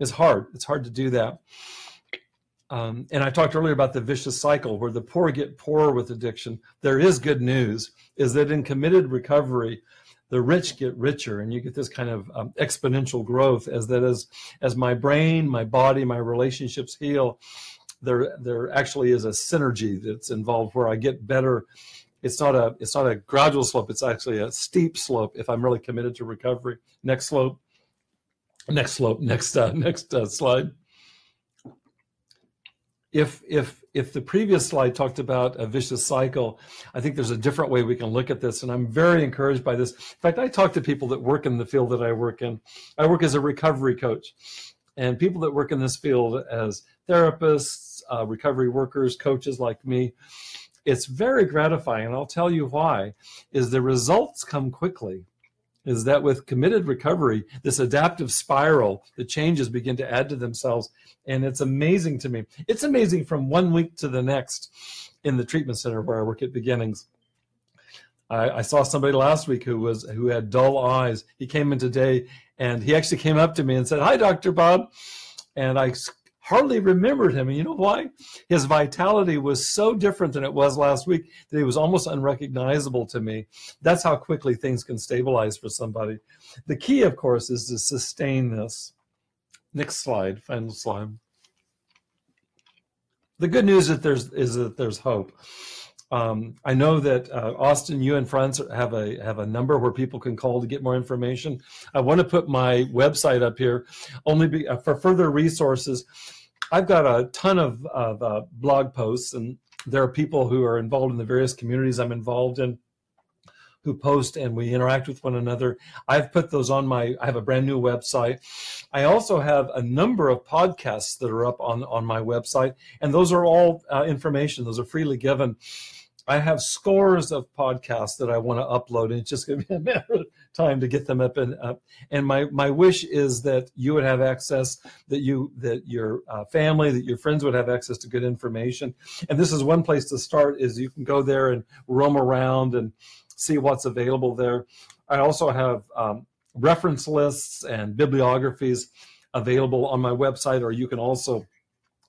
Speaker 1: is hard. It's hard to do that. Um, and I talked earlier about the vicious cycle where the poor get poorer with addiction. There is good news, is that in committed recovery, the rich get richer, and you get this kind of um, exponential growth. As that as as my brain, my body, my relationships heal, there there actually is a synergy that's involved where I get better. It's not a it's not a gradual slope. It's actually a steep slope if I'm really committed to recovery. Next slope. Next slope. Next uh, next uh, slide if if if the previous slide talked about a vicious cycle, I think there's a different way we can look at this, and I'm very encouraged by this. In fact, I talk to people that work in the field that I work in. I work as a recovery coach, and people that work in this field as therapists, uh, recovery workers, coaches like me. It's very gratifying, and I'll tell you why. Is the results come quickly is that with committed recovery, this adaptive spiral, the changes begin to add to themselves. And it's amazing to me. It's amazing from one week to the next in the treatment center where I work at Beginnings. I, I saw somebody last week who was who had dull eyes. He came in today and he actually came up to me and said, Hi, Dr. Bob. And I hardly remembered him. And you know why? His vitality was so different than it was last week that he was almost unrecognizable to me. That's how quickly things can stabilize for somebody. The key, of course, is to sustain this. Next slide, final slide. The good news that there's, is that there's hope. Um, I know that uh, Austin, you and Franz have a have a number where people can call to get more information. I want to put my website up here, only be, uh, for further resources. I've got a ton of, of uh, blog posts, and there are people who are involved in the various communities I'm involved in who post and we interact with one another. I've put those on my, I have a brand new website. I also have a number of podcasts that are up on, on my website, and those are all uh, information. Those are freely given. I have scores of podcasts that I want to upload, and it's just going to be a matter of time to get them up and up. And my my wish is that you would have access, that you that your uh, family, that your friends would have access to good information. And this is one place to start. Is you can go there and roam around and see what's available there. I also have um, reference lists and bibliographies available on my website, or you can also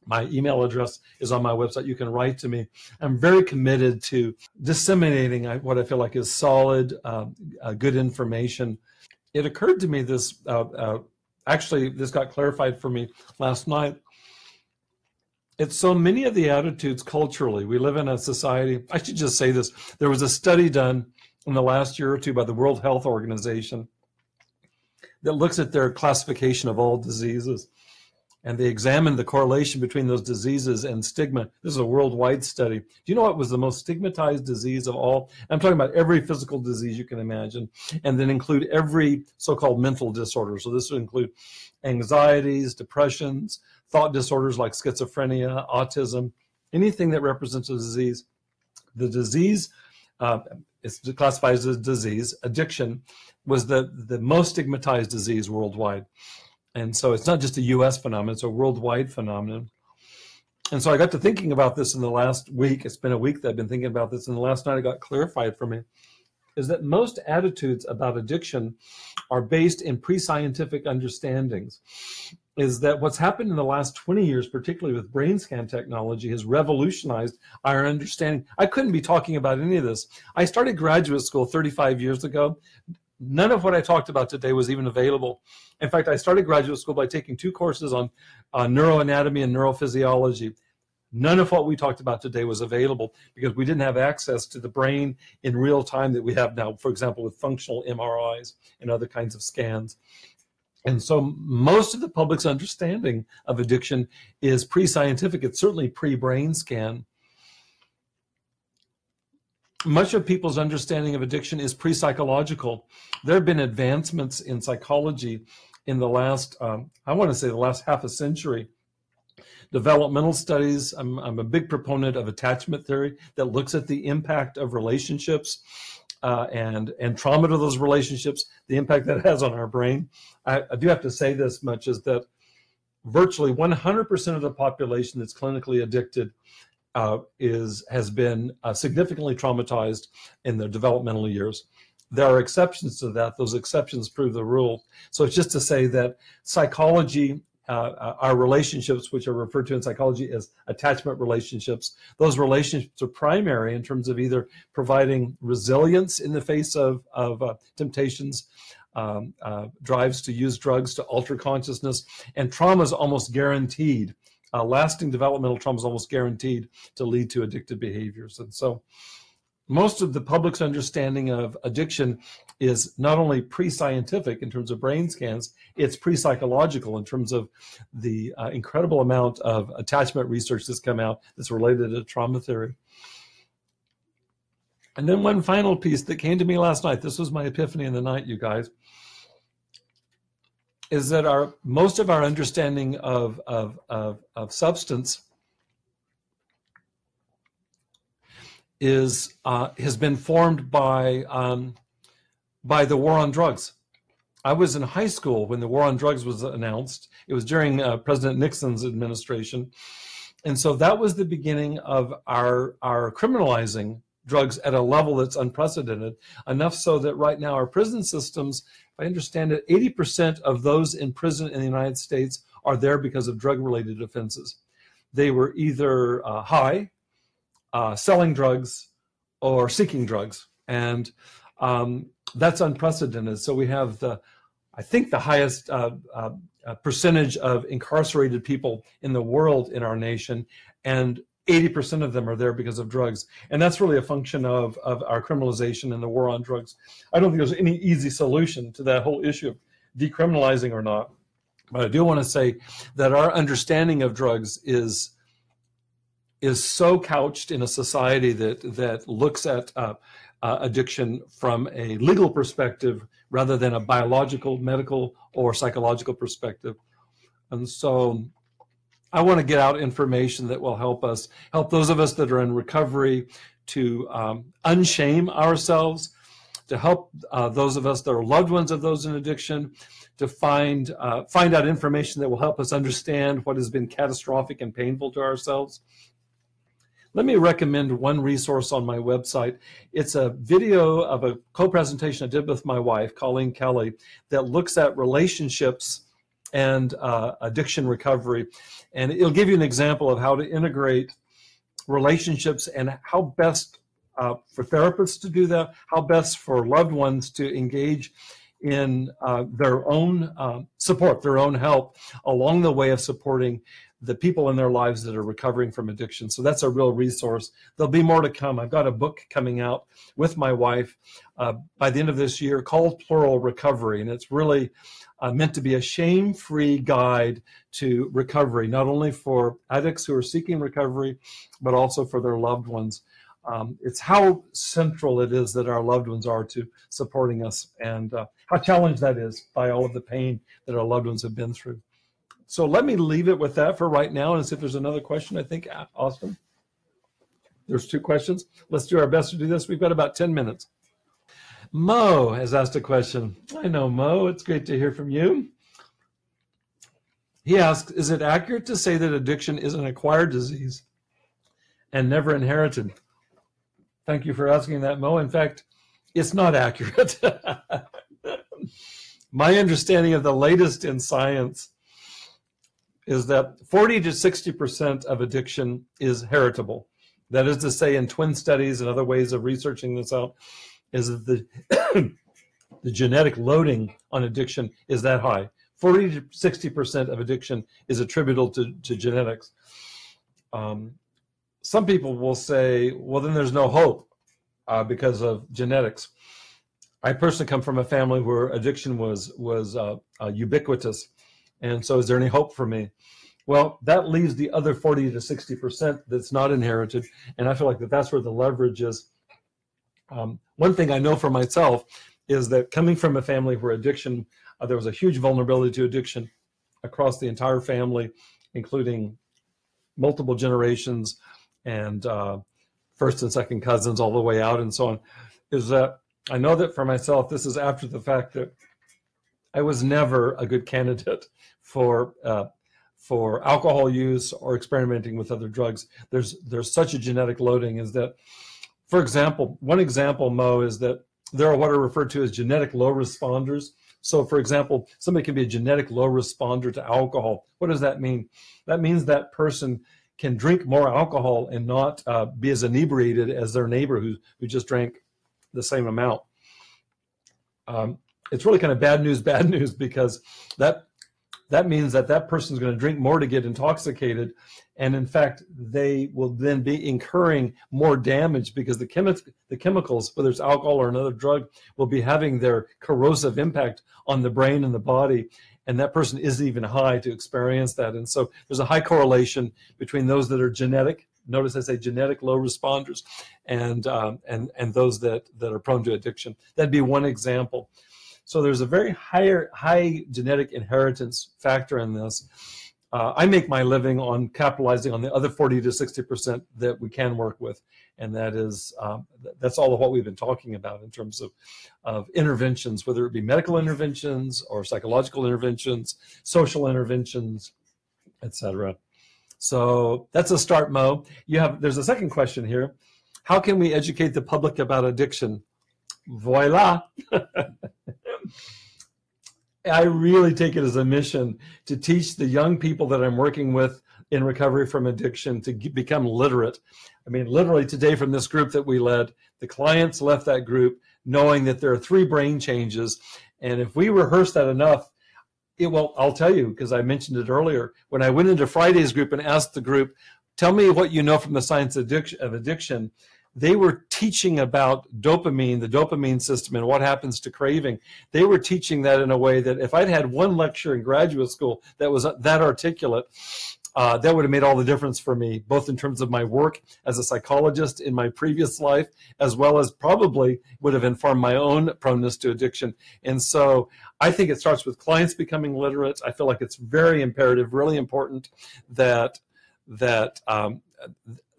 Speaker 1: my email address is on my website. You can write to me. I'm very committed to disseminating what I feel like is solid, uh, uh, good information. It occurred to me this, uh, uh, actually, this got clarified for me last night. It's so many of the attitudes culturally. We live in a society, I should just say this. There was a study done in the last year or two by the World Health Organization that looks at their classification of all diseases and they examined the correlation between those diseases and stigma. This is a worldwide study. Do you know what was the most stigmatized disease of all? I'm talking about every physical disease you can imagine, and then include every so-called mental disorder. So this would include anxieties, depressions, thought disorders like schizophrenia, autism, anything that represents a disease. The disease uh, it's classified as a disease. Addiction was the, the most stigmatized disease worldwide. And so it's not just a US phenomenon, it's a worldwide phenomenon. And so I got to thinking about this in the last week. It's been a week that I've been thinking about this, and the last night it got clarified for me. Is that most attitudes about addiction are based in pre scientific understandings. Is that what's happened in the last 20 years, particularly with brain scan technology, has revolutionized our understanding. I couldn't be talking about any of this. I started graduate school 35 years ago None of what I talked about today was even available. In fact, I started graduate school by taking two courses on, on neuroanatomy and neurophysiology. None of what we talked about today was available because we didn't have access to the brain in real time that we have now, for example, with functional MRIs and other kinds of scans. And so most of the public's understanding of addiction is pre scientific, it's certainly pre brain scan much of people's understanding of addiction is pre-psychological. There have been advancements in psychology in the last, um, I want to say, the last half a century. Developmental studies. I'm, I'm a big proponent of attachment theory that looks at the impact of relationships uh, and and trauma to those relationships, the impact that has on our brain. I, I do have to say this much: is that virtually 100% of the population that's clinically addicted uh, is has been uh, significantly traumatized in their developmental years. There are exceptions to that. Those exceptions prove the rule. So it's just to say that psychology, uh, uh our relationships, which are referred to in psychology as attachment relationships, those relationships are primary in terms of either providing resilience in the face of, of uh, temptations, um, uh, drives to use drugs to alter consciousness, and trauma is almost guaranteed uh, lasting developmental trauma is almost guaranteed to lead to addictive behaviors. And so most of the public's understanding of addiction is not only pre-scientific in terms of brain scans, it's pre-psychological in terms of the uh, incredible amount of attachment research that's come out that's related to trauma theory. And then one final piece that came to me last night. This was my epiphany in the night, you guys. Is that our most of our understanding of of of, of substance is uh, has been formed by um, by the war on drugs. I was in high school when the war on drugs was announced. It was during uh, President Nixon's administration, and so that was the beginning of our our criminalizing drugs at a level that's unprecedented. Enough so that right now our prison systems, if I understand it, 80% of those in prison in the United States are there because of drug-related offenses. They were either uh, high uh, selling drugs or seeking drugs. And um, that's unprecedented. So we have the, I think, the highest uh, uh, uh percentage of incarcerated people in the world in our nation, and 80% of them are there because of drugs. And that's really a function of, of our criminalization and the war on drugs. I don't think there's any easy solution to that whole issue of decriminalizing or not. But I do want to say that our understanding of drugs is is so couched in a society that that looks at uh, uh, addiction from a legal perspective rather than a biological, medical, or psychological perspective. And so I want to get out information that will help us, help those of us that are in recovery to um, unshame ourselves, to help uh, those of us that are loved ones of those in addiction, to find uh, find out information that will help us understand what has been catastrophic and painful to ourselves, let me recommend one resource on my website. It's a video of a co-presentation I did with my wife, Colleen Kelly, that looks at relationships and uh, addiction recovery. And it'll give you an example of how to integrate relationships and how best uh, for therapists to do that, how best for loved ones to engage in uh, their own uh, support, their own help along the way of supporting the people in their lives that are recovering from addiction. So that's a real resource. There'll be more to come. I've got a book coming out with my wife uh, by the end of this year called Plural Recovery, and it's really uh, meant to be a shame free guide to recovery, not only for addicts who are seeking recovery, but also for their loved ones. Um, it's how central it is that our loved ones are to supporting us and uh, how challenged that is by all of the pain that our loved ones have been through. So let me leave it with that for right now and see if there's another question. I think, Austin, there's two questions. Let's do our best to do this. We've got about 10 minutes. Mo has asked a question. I know, Mo. It's great to hear from you. He asks Is it accurate to say that addiction is an acquired disease and never inherited? Thank you for asking that, Mo. In fact, it's not accurate. My understanding of the latest in science is that 40 to 60% of addiction is heritable. That is to say, in twin studies and other ways of researching this out, is that the, the genetic loading on addiction is that high. 40 to 60% of addiction is attributable to, to genetics. Um, some people will say, well, then there's no hope uh, because of genetics. I personally come from a family where addiction was was uh, uh, ubiquitous and so, is there any hope for me? Well, that leaves the other 40 to 60% that's not inherited. And I feel like that that's where the leverage is. Um, one thing I know for myself is that coming from a family where addiction, uh, there was a huge vulnerability to addiction across the entire family, including multiple generations and uh, first and second cousins all the way out and so on, is that I know that for myself, this is after the fact that I was never a good candidate for uh, for alcohol use or experimenting with other drugs. There's there's such a genetic loading. Is that, for example, one example, Mo, is that there are what are referred to as genetic low responders. So, for example, somebody can be a genetic low responder to alcohol. What does that mean? That means that person can drink more alcohol and not uh, be as inebriated as their neighbor who, who just drank the same amount. Um, it's really kind of bad news, bad news because that that means that that person is going to drink more to get intoxicated and in fact they will then be incurring more damage because the, chemi- the chemicals whether it's alcohol or another drug will be having their corrosive impact on the brain and the body and that person isn't even high to experience that. And so there's a high correlation between those that are genetic notice I say genetic low responders and um, and and those that that are prone to addiction. That'd be one example so there's a very higher, high genetic inheritance factor in this. Uh, I make my living on capitalizing on the other 40 to 60 percent that we can work with, and that is um, that's all of what we've been talking about in terms of of interventions, whether it be medical interventions or psychological interventions, social interventions, etc. So that's a start, Mo. You have there's a second question here. How can we educate the public about addiction? Voila. I really take it as a mission to teach the young people that I'm working with in recovery from addiction to become literate. I mean, literally today from this group that we led, the clients left that group knowing that there are three brain changes. And if we rehearse that enough, it will, I'll tell you, because I mentioned it earlier, when I went into Friday's group and asked the group, tell me what you know from the science of addiction, they were teaching about dopamine, the dopamine system, and what happens to craving. They were teaching that in a way that if I'd had one lecture in graduate school that was that articulate, uh, that would have made all the difference for me, both in terms of my work as a psychologist in my previous life, as well as probably would have informed my own proneness to addiction. And so I think it starts with clients becoming literate. I feel like it's very imperative, really important that that um,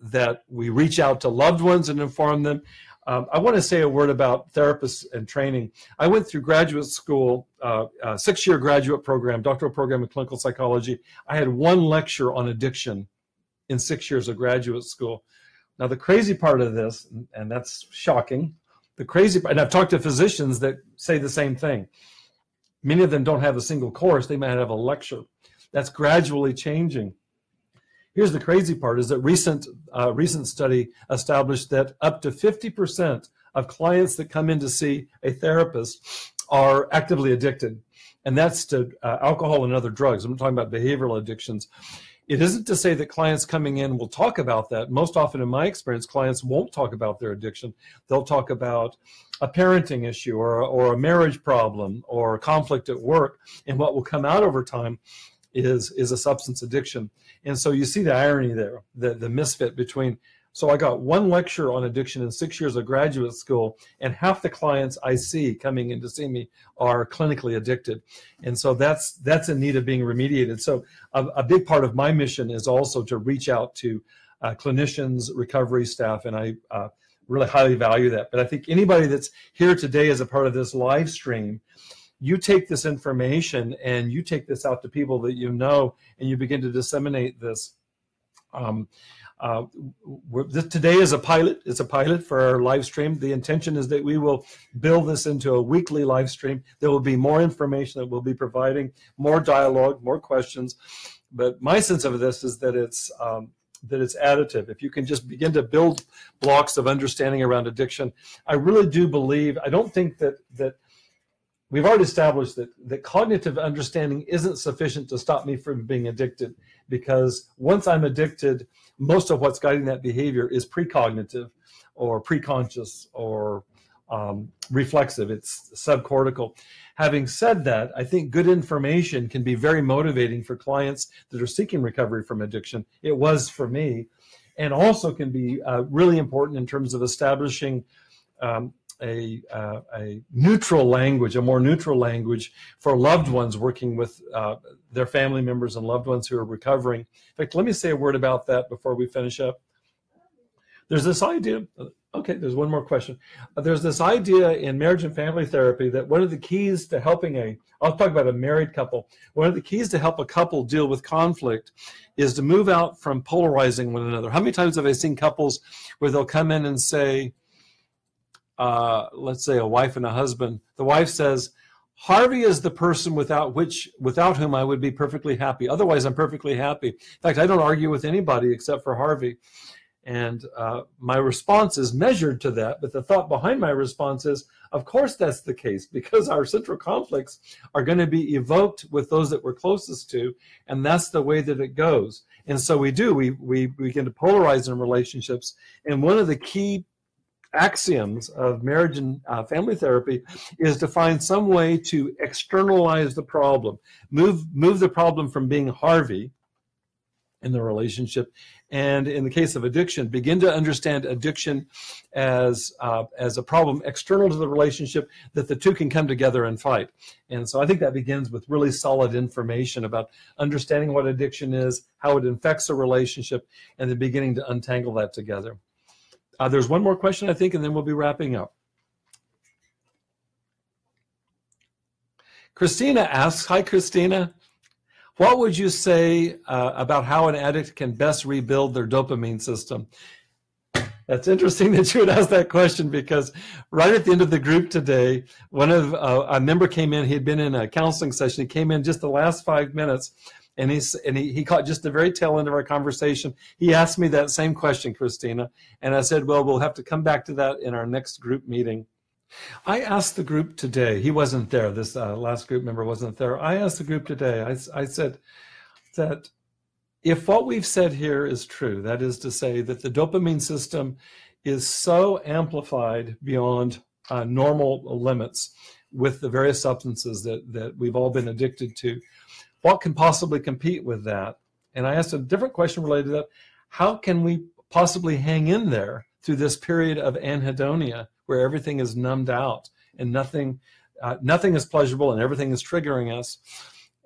Speaker 1: that we reach out to loved ones and inform them. Um, I want to say a word about therapists and training. I went through graduate school, uh, uh, six-year graduate program, doctoral program in clinical psychology. I had one lecture on addiction in six years of graduate school. Now, the crazy part of this, and that's shocking, the crazy part, and I've talked to physicians that say the same thing. Many of them don't have a single course, they might have a lecture. That's gradually changing. Here's the crazy part: is that recent uh, recent study established that up to 50% of clients that come in to see a therapist are actively addicted, and that's to uh, alcohol and other drugs. I'm talking about behavioral addictions. It isn't to say that clients coming in will talk about that. Most often, in my experience, clients won't talk about their addiction. They'll talk about a parenting issue or, or a marriage problem or conflict at work. And what will come out over time is is a substance addiction. And so you see the irony there, the, the misfit between. So I got one lecture on addiction in six years of graduate school, and half the clients I see coming in to see me are clinically addicted, and so that's that's in need of being remediated. So a, a big part of my mission is also to reach out to uh, clinicians, recovery staff, and I uh, really highly value that. But I think anybody that's here today as a part of this live stream you take this information and you take this out to people that you know and you begin to disseminate this um, uh, this, today is a pilot it's a pilot for our live stream the intention is that we will build this into a weekly live stream there will be more information that we'll be providing more dialogue more questions but my sense of this is that it's um, that it's additive. If you can just begin to build blocks of understanding around addiction, I really do believe. I don't think that that we've already established that, that cognitive understanding isn't sufficient to stop me from being addicted because once I'm addicted, most of what's guiding that behavior is precognitive or preconscious or um, reflexive, it's subcortical. Having said that, I think good information can be very motivating for clients that are seeking recovery from addiction. It was for me, and also can be uh, really important in terms of establishing um, a, uh, a neutral language, a more neutral language for loved ones working with uh, their family members and loved ones who are recovering. In fact, let me say a word about that before we finish up. There's this idea, okay, there's one more question. Uh, there's this idea in marriage and family therapy that one of the keys to helping a, I'll talk about a married couple, one of the keys to help a couple deal with conflict is to move out from polarizing one another. How many times have I seen couples where they'll come in and say, uh, let's say a wife and a husband, the wife says, Harvey is the person without which without whom I would be perfectly happy. Otherwise, I'm perfectly happy. In fact, I don't argue with anybody except for Harvey. And uh, my response is measured to that, but the thought behind my response is, of course, that's the case because our central conflicts are going to be evoked with those that we're closest to, and that's the way that it goes. And so we do, we, we begin to polarize in relationships. And one of the key axioms of marriage and uh, family therapy is to find some way to externalize the problem, move, move the problem from being Harvey in the relationship and in the case of addiction, begin to understand addiction as uh, as a problem external to the relationship that the two can come together and fight. And so I think that begins with really solid information about understanding what addiction is, how it infects a relationship, and then beginning to untangle that together. Uh, there's one more question, I think, and then we'll be wrapping up. Christina asks, hi, Christina. What would you say uh, about how an addict can best rebuild their dopamine system? That's interesting that you would ask that question because right at the end of the group today, one of uh, a member came in. He had been in a counseling session. He came in just the last five minutes, and he's and he, he caught just the very tail end of our conversation. He asked me that same question, Christina, and I said, "Well, we'll have to come back to that in our next group meeting." I asked the group today, he wasn't there, this uh, last group member wasn't there. I asked the group today, I, I said that if what we've said here is true, that is to say that the dopamine system is so amplified beyond uh, normal limits with the various substances that, that we've all been addicted to, what can possibly compete with that? And I asked a different question related to that. How can we possibly hang in there through this period of anhedonia where everything is numbed out and nothing uh, nothing is pleasurable and everything is triggering us.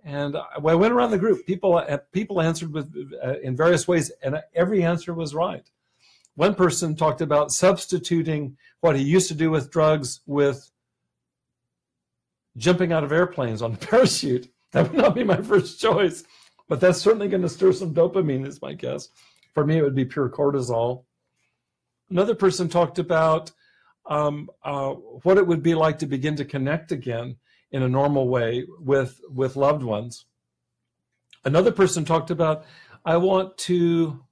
Speaker 1: And I went around the group. People uh, people answered with uh, in various ways, and every answer was right. One person talked about substituting what he used to do with drugs with jumping out of airplanes on a parachute. That would not be my first choice, but that's certainly going to stir some dopamine, is my guess. For me, it would be pure cortisol. Another person talked about um, uh, what it would be like to begin to connect again in a normal way with with loved ones. Another person talked about, I want to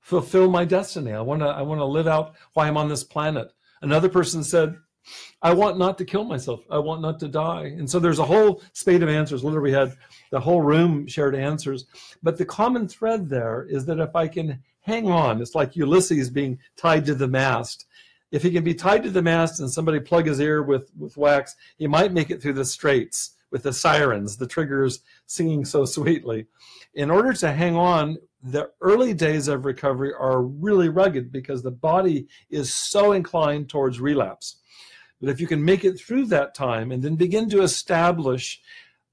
Speaker 1: fulfill my destiny. I want to I want to live out why I'm on this planet. Another person said, I want not to kill myself. I want not to die. And so there's a whole spate of answers. Literally, we had the whole room shared answers. But the common thread there is that if I can hang on, it's like Ulysses being tied to the mast if he can be tied to the mast and somebody plug his ear with, with wax, he might make it through the straits with the sirens, the triggers singing so sweetly. In order to hang on, the early days of recovery are really rugged because the body is so inclined towards relapse. But if you can make it through that time and then begin to establish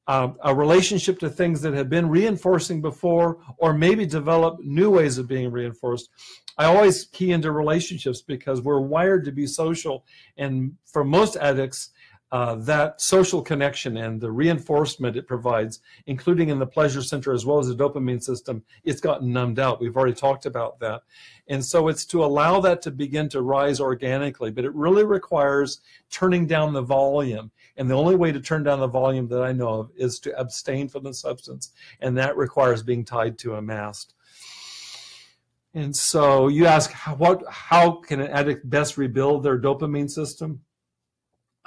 Speaker 1: uh, a relationship to things that have been reinforcing before, or maybe develop new ways of being reinforced, I always key into relationships because we're wired to be social. And for most addicts, uh, that social connection and the reinforcement it provides, including in the pleasure center as well as the dopamine system, it's gotten numbed out. We've already talked about that. And so it's to allow that to begin to rise organically, but it really requires turning down the volume. And the only way to turn down the volume that I know of is to abstain from the substance. And that requires being tied to a mast. And so you ask, what, how can an addict best rebuild their dopamine system?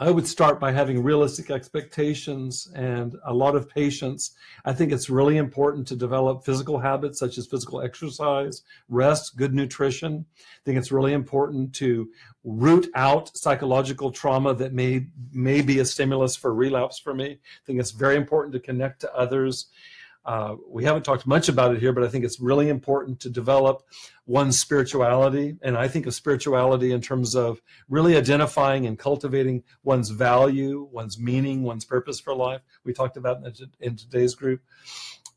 Speaker 1: I would start by having realistic expectations and a lot of patience. I think it's really important to develop physical habits such as physical exercise, rest, good nutrition. I think it's really important to root out psychological trauma that may may be a stimulus for relapse for me. I think it's very important to connect to others uh, we haven't talked much about it here, but I think it's really important to develop one's spirituality. And I think of spirituality in terms of really identifying and cultivating one's value, one's meaning, one's purpose for life. We talked about in, in today's group.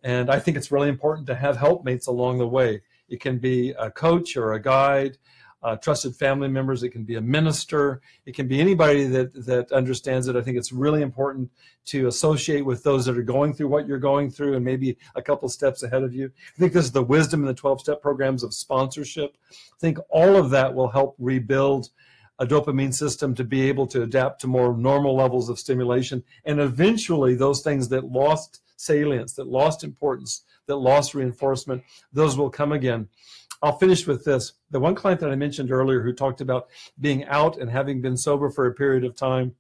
Speaker 1: And I think it's really important to have helpmates along the way. It can be a coach or a guide uh, trusted family members. It can be a minister. It can be anybody that that understands it. I think it's really important to associate with those that are going through what you're going through and maybe a couple steps ahead of you. I think this is the wisdom in the 12 step programs of sponsorship. I think all of that will help rebuild a dopamine system to be able to adapt to more normal levels of stimulation. And eventually, those things that lost salience, that lost importance, that lost reinforcement, those will come again. I'll finish with this. The one client that I mentioned earlier who talked about being out and having been sober for a period of time,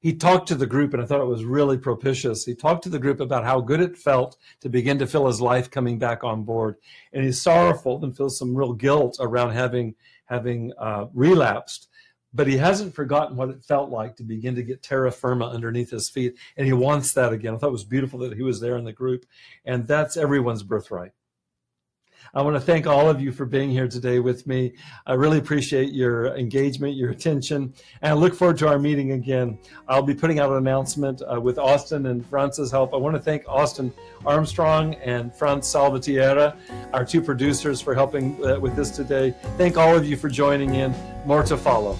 Speaker 1: he talked to the group, and I thought it was really propitious. He talked to the group about how good it felt to begin to feel his life coming back on board, and he's sorrowful and feels some real guilt around having having uh, relapsed. But he hasn't forgotten what it felt like to begin to get terra firma underneath his feet, and he wants that again. I thought it was beautiful that he was there in the group, and that's everyone's birthright. I want to thank all of you for being here today with me. I really appreciate your engagement, your attention, and I look forward to our meeting again. I'll be putting out an announcement uh, with Austin and Franz's help. I want to thank Austin Armstrong and Franz Salvatierra, our two producers, for helping uh, with this today. Thank all of you for joining in. More to follow.